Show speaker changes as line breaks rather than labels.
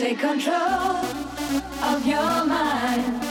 Take control of your mind.